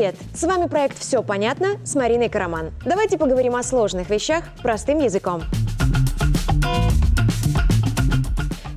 Привет! С вами проект «Все понятно» с Мариной Караман. Давайте поговорим о сложных вещах простым языком.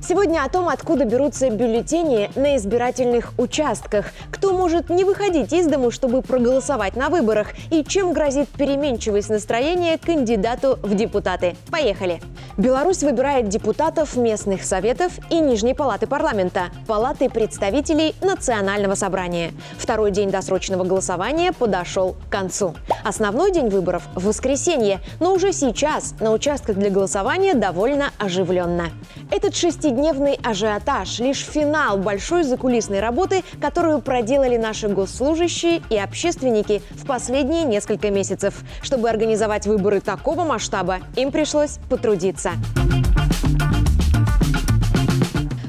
Сегодня о том, откуда берутся бюллетени на избирательных участках, кто может не выходить из дому, чтобы проголосовать на выборах, и чем грозит переменчивость настроения кандидату в депутаты. Поехали! Беларусь выбирает депутатов местных советов и Нижней палаты парламента, палаты представителей Национального собрания. Второй день досрочного голосования подошел к концу. Основной день выборов – в воскресенье, но уже сейчас на участках для голосования довольно оживленно. Этот шестидневный ажиотаж – лишь финал большой закулисной работы, которую проделали наши госслужащие и общественники в последние несколько месяцев. Чтобы организовать выборы такого масштаба, им пришлось потрудиться лица.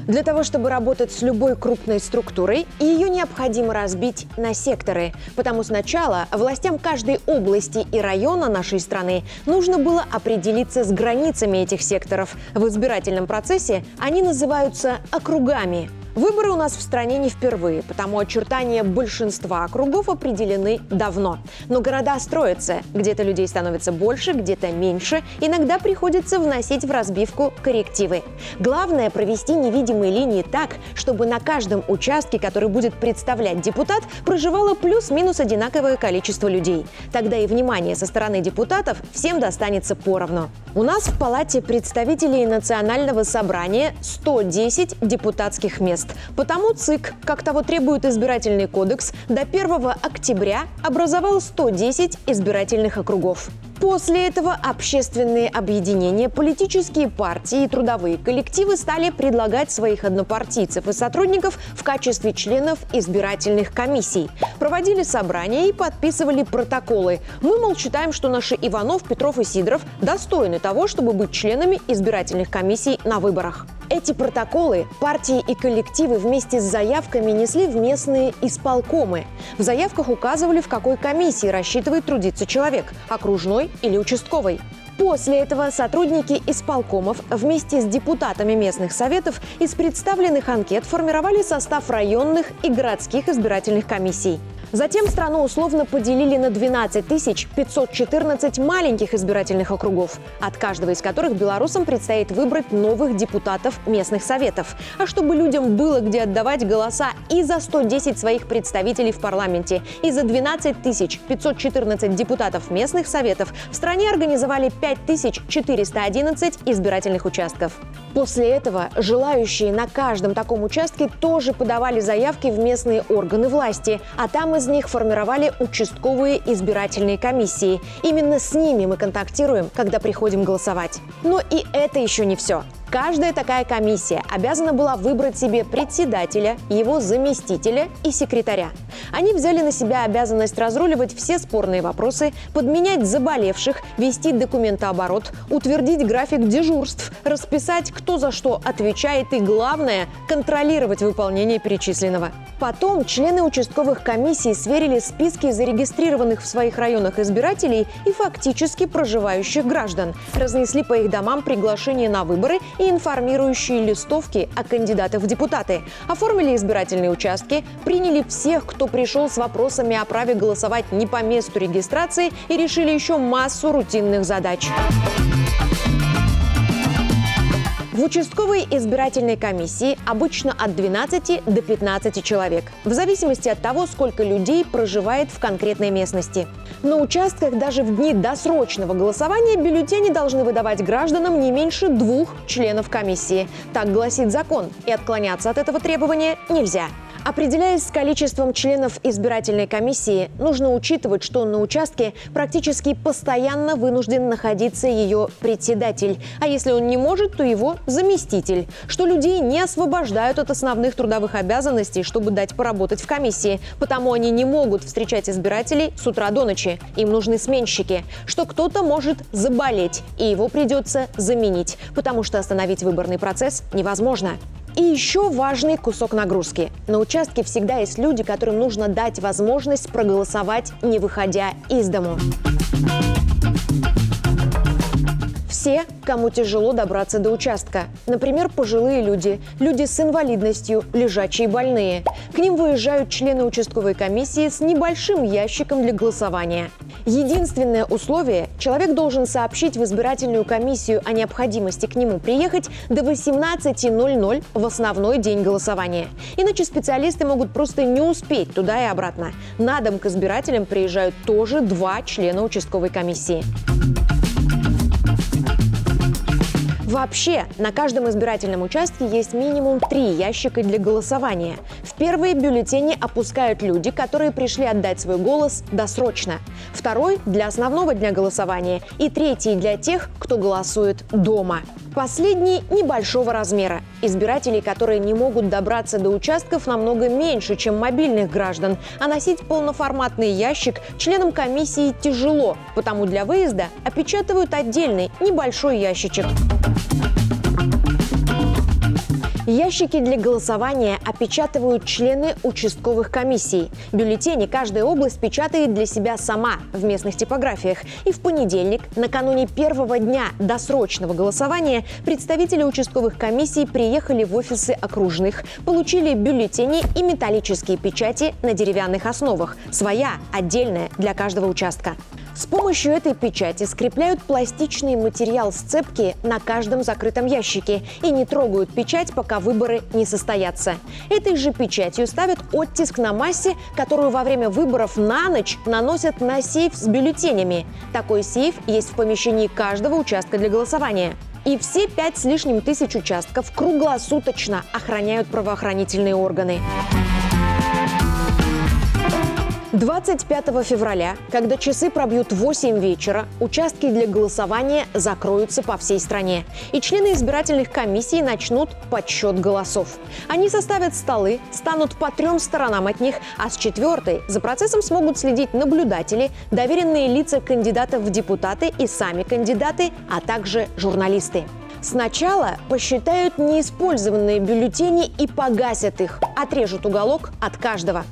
Для того, чтобы работать с любой крупной структурой, ее необходимо разбить на секторы. Потому сначала властям каждой области и района нашей страны нужно было определиться с границами этих секторов. В избирательном процессе они называются округами. Выборы у нас в стране не впервые, потому очертания большинства округов определены давно. Но города строятся, где-то людей становится больше, где-то меньше, иногда приходится вносить в разбивку коррективы. Главное провести невидимые линии так, чтобы на каждом участке, который будет представлять депутат, проживало плюс-минус одинаковое количество людей. Тогда и внимание со стороны депутатов всем достанется поровну. У нас в Палате представителей Национального собрания 110 депутатских мест мест. Потому ЦИК, как того требует избирательный кодекс, до 1 октября образовал 110 избирательных округов. После этого общественные объединения, политические партии и трудовые коллективы стали предлагать своих однопартийцев и сотрудников в качестве членов избирательных комиссий. Проводили собрания и подписывали протоколы. Мы, мол, считаем, что наши Иванов, Петров и Сидоров достойны того, чтобы быть членами избирательных комиссий на выборах. Эти протоколы партии и коллективы вместе с заявками несли в местные исполкомы. В заявках указывали, в какой комиссии рассчитывает трудиться человек – окружной или участковой. После этого сотрудники исполкомов вместе с депутатами местных советов из представленных анкет формировали состав районных и городских избирательных комиссий. Затем страну условно поделили на 12 514 маленьких избирательных округов, от каждого из которых белорусам предстоит выбрать новых депутатов местных советов. А чтобы людям было где отдавать голоса и за 110 своих представителей в парламенте, и за 12 514 депутатов местных советов, в стране организовали 5411 избирательных участков. После этого желающие на каждом таком участке тоже подавали заявки в местные органы власти, а там из них формировали участковые избирательные комиссии. Именно с ними мы контактируем, когда приходим голосовать. Но и это еще не все. Каждая такая комиссия обязана была выбрать себе председателя, его заместителя и секретаря. Они взяли на себя обязанность разруливать все спорные вопросы, подменять заболевших, вести документооборот, утвердить график дежурств, расписать, кто за что отвечает и, главное, контролировать выполнение перечисленного. Потом члены участковых комиссий сверили списки зарегистрированных в своих районах избирателей и фактически проживающих граждан, разнесли по их домам приглашения на выборы и информирующие листовки о кандидатах в депутаты, оформили избирательные участки, приняли всех, кто пришел с вопросами о праве голосовать не по месту регистрации и решили еще массу рутинных задач. В участковой избирательной комиссии обычно от 12 до 15 человек, в зависимости от того, сколько людей проживает в конкретной местности. На участках даже в дни досрочного голосования бюллетени должны выдавать гражданам не меньше двух членов комиссии. Так гласит закон, и отклоняться от этого требования нельзя. Определяясь с количеством членов избирательной комиссии, нужно учитывать, что на участке практически постоянно вынужден находиться ее председатель, а если он не может, то его заместитель, что людей не освобождают от основных трудовых обязанностей, чтобы дать поработать в комиссии, потому они не могут встречать избирателей с утра до ночи. Им нужны сменщики, что кто-то может заболеть, и его придется заменить, потому что остановить выборный процесс невозможно. И еще важный кусок нагрузки. На участке всегда есть люди, которым нужно дать возможность проголосовать, не выходя из дому. Все, кому тяжело добраться до участка. Например, пожилые люди, люди с инвалидностью, лежачие больные. К ним выезжают члены участковой комиссии с небольшим ящиком для голосования. Единственное условие – человек должен сообщить в избирательную комиссию о необходимости к нему приехать до 18.00 в основной день голосования. Иначе специалисты могут просто не успеть туда и обратно. На дом к избирателям приезжают тоже два члена участковой комиссии. Вообще, на каждом избирательном участке есть минимум три ящика для голосования. В первые бюллетени опускают люди, которые пришли отдать свой голос досрочно. Второй – для основного дня голосования. И третий – для тех, кто голосует дома. Последний небольшого размера. Избирателей, которые не могут добраться до участков, намного меньше, чем мобильных граждан. А носить полноформатный ящик членам комиссии тяжело, потому для выезда опечатывают отдельный небольшой ящичек. Ящики для голосования опечатывают члены участковых комиссий. Бюллетени каждая область печатает для себя сама в местных типографиях. И в понедельник, накануне первого дня досрочного голосования, представители участковых комиссий приехали в офисы окружных, получили бюллетени и металлические печати на деревянных основах. Своя, отдельная для каждого участка. С помощью этой печати скрепляют пластичный материал сцепки на каждом закрытом ящике и не трогают печать, пока выборы не состоятся. Этой же печатью ставят оттиск на массе, которую во время выборов на ночь наносят на сейф с бюллетенями. Такой сейф есть в помещении каждого участка для голосования. И все пять с лишним тысяч участков круглосуточно охраняют правоохранительные органы. 25 февраля, когда часы пробьют 8 вечера, участки для голосования закроются по всей стране. И члены избирательных комиссий начнут подсчет голосов. Они составят столы, станут по трем сторонам от них, а с четвертой за процессом смогут следить наблюдатели, доверенные лица кандидатов в депутаты и сами кандидаты, а также журналисты. Сначала посчитают неиспользованные бюллетени и погасят их, отрежут уголок от каждого.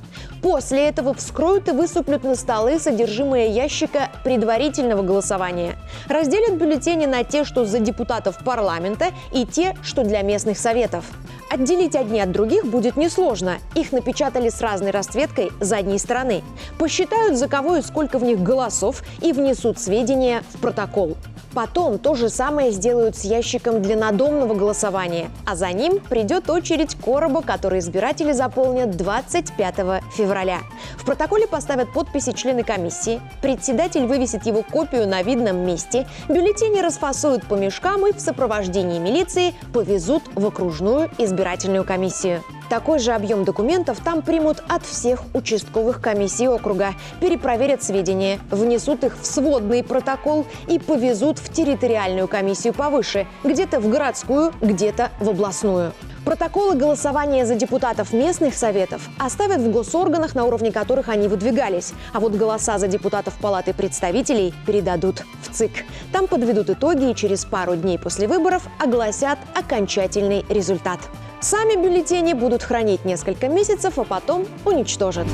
После этого вскроют и высыплют на столы содержимое ящика предварительного голосования. Разделят бюллетени на те, что за депутатов парламента, и те, что для местных советов. Отделить одни от других будет несложно. Их напечатали с разной расцветкой задней стороны. Посчитают, за кого и сколько в них голосов, и внесут сведения в протокол. Потом то же самое сделают с ящиком для надомного голосования, а за ним придет очередь короба, который избиратели заполнят 25 февраля. В протоколе поставят подписи члены комиссии, председатель вывесит его копию на видном месте, бюллетени расфасуют по мешкам и в сопровождении милиции повезут в окружную избирательную комиссию. Такой же объем документов там примут от всех участковых комиссий округа, перепроверят сведения, внесут их в сводный протокол и повезут в территориальную комиссию повыше, где-то в городскую, где-то в областную. Протоколы голосования за депутатов местных советов оставят в госорганах, на уровне которых они выдвигались. А вот голоса за депутатов Палаты представителей передадут в ЦИК. Там подведут итоги и через пару дней после выборов огласят окончательный результат. Сами бюллетени будут хранить несколько месяцев, а потом уничтожат.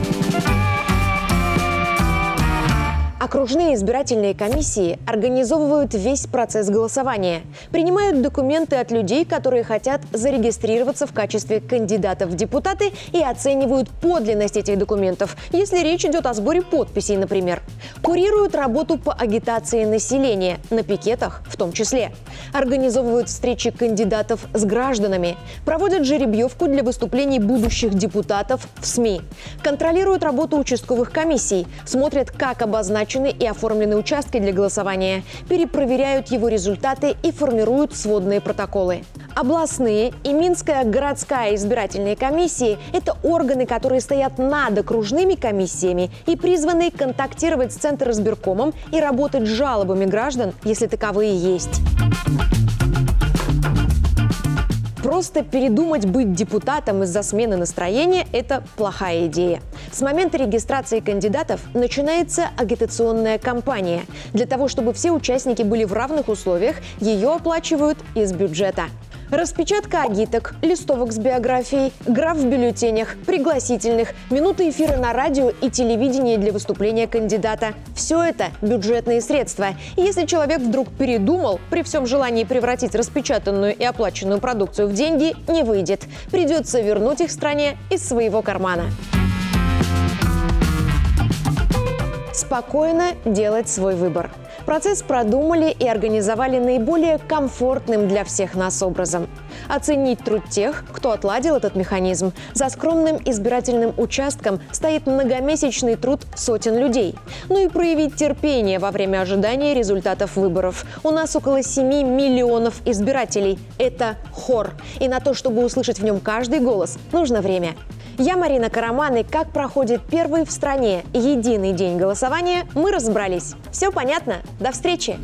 Окружные избирательные комиссии организовывают весь процесс голосования, принимают документы от людей, которые хотят зарегистрироваться в качестве кандидатов в депутаты и оценивают подлинность этих документов, если речь идет о сборе подписей, например. Курируют работу по агитации населения, на пикетах в том числе. Организовывают встречи кандидатов с гражданами, проводят жеребьевку для выступлений будущих депутатов в СМИ, контролируют работу участковых комиссий, смотрят, как обозначить обозначены и оформлены участки для голосования, перепроверяют его результаты и формируют сводные протоколы. Областные и Минская городская избирательные комиссии – это органы, которые стоят над окружными комиссиями и призваны контактировать с Центром избиркомом и работать с жалобами граждан, если таковые есть. Просто передумать быть депутатом из-за смены настроения – это плохая идея. С момента регистрации кандидатов начинается агитационная кампания. Для того, чтобы все участники были в равных условиях, ее оплачивают из бюджета. Распечатка агиток, листовок с биографией, граф в бюллетенях, пригласительных, минуты эфира на радио и телевидении для выступления кандидата. Все это бюджетные средства. И если человек вдруг передумал, при всем желании превратить распечатанную и оплаченную продукцию в деньги, не выйдет. Придется вернуть их стране из своего кармана. Спокойно делать свой выбор. Процесс продумали и организовали наиболее комфортным для всех нас образом. Оценить труд тех, кто отладил этот механизм. За скромным избирательным участком стоит многомесячный труд сотен людей. Ну и проявить терпение во время ожидания результатов выборов. У нас около 7 миллионов избирателей. Это хор. И на то, чтобы услышать в нем каждый голос, нужно время. Я Марина Караман, и как проходит первый в стране единый день голосования, мы разобрались. Все понятно? До встречи!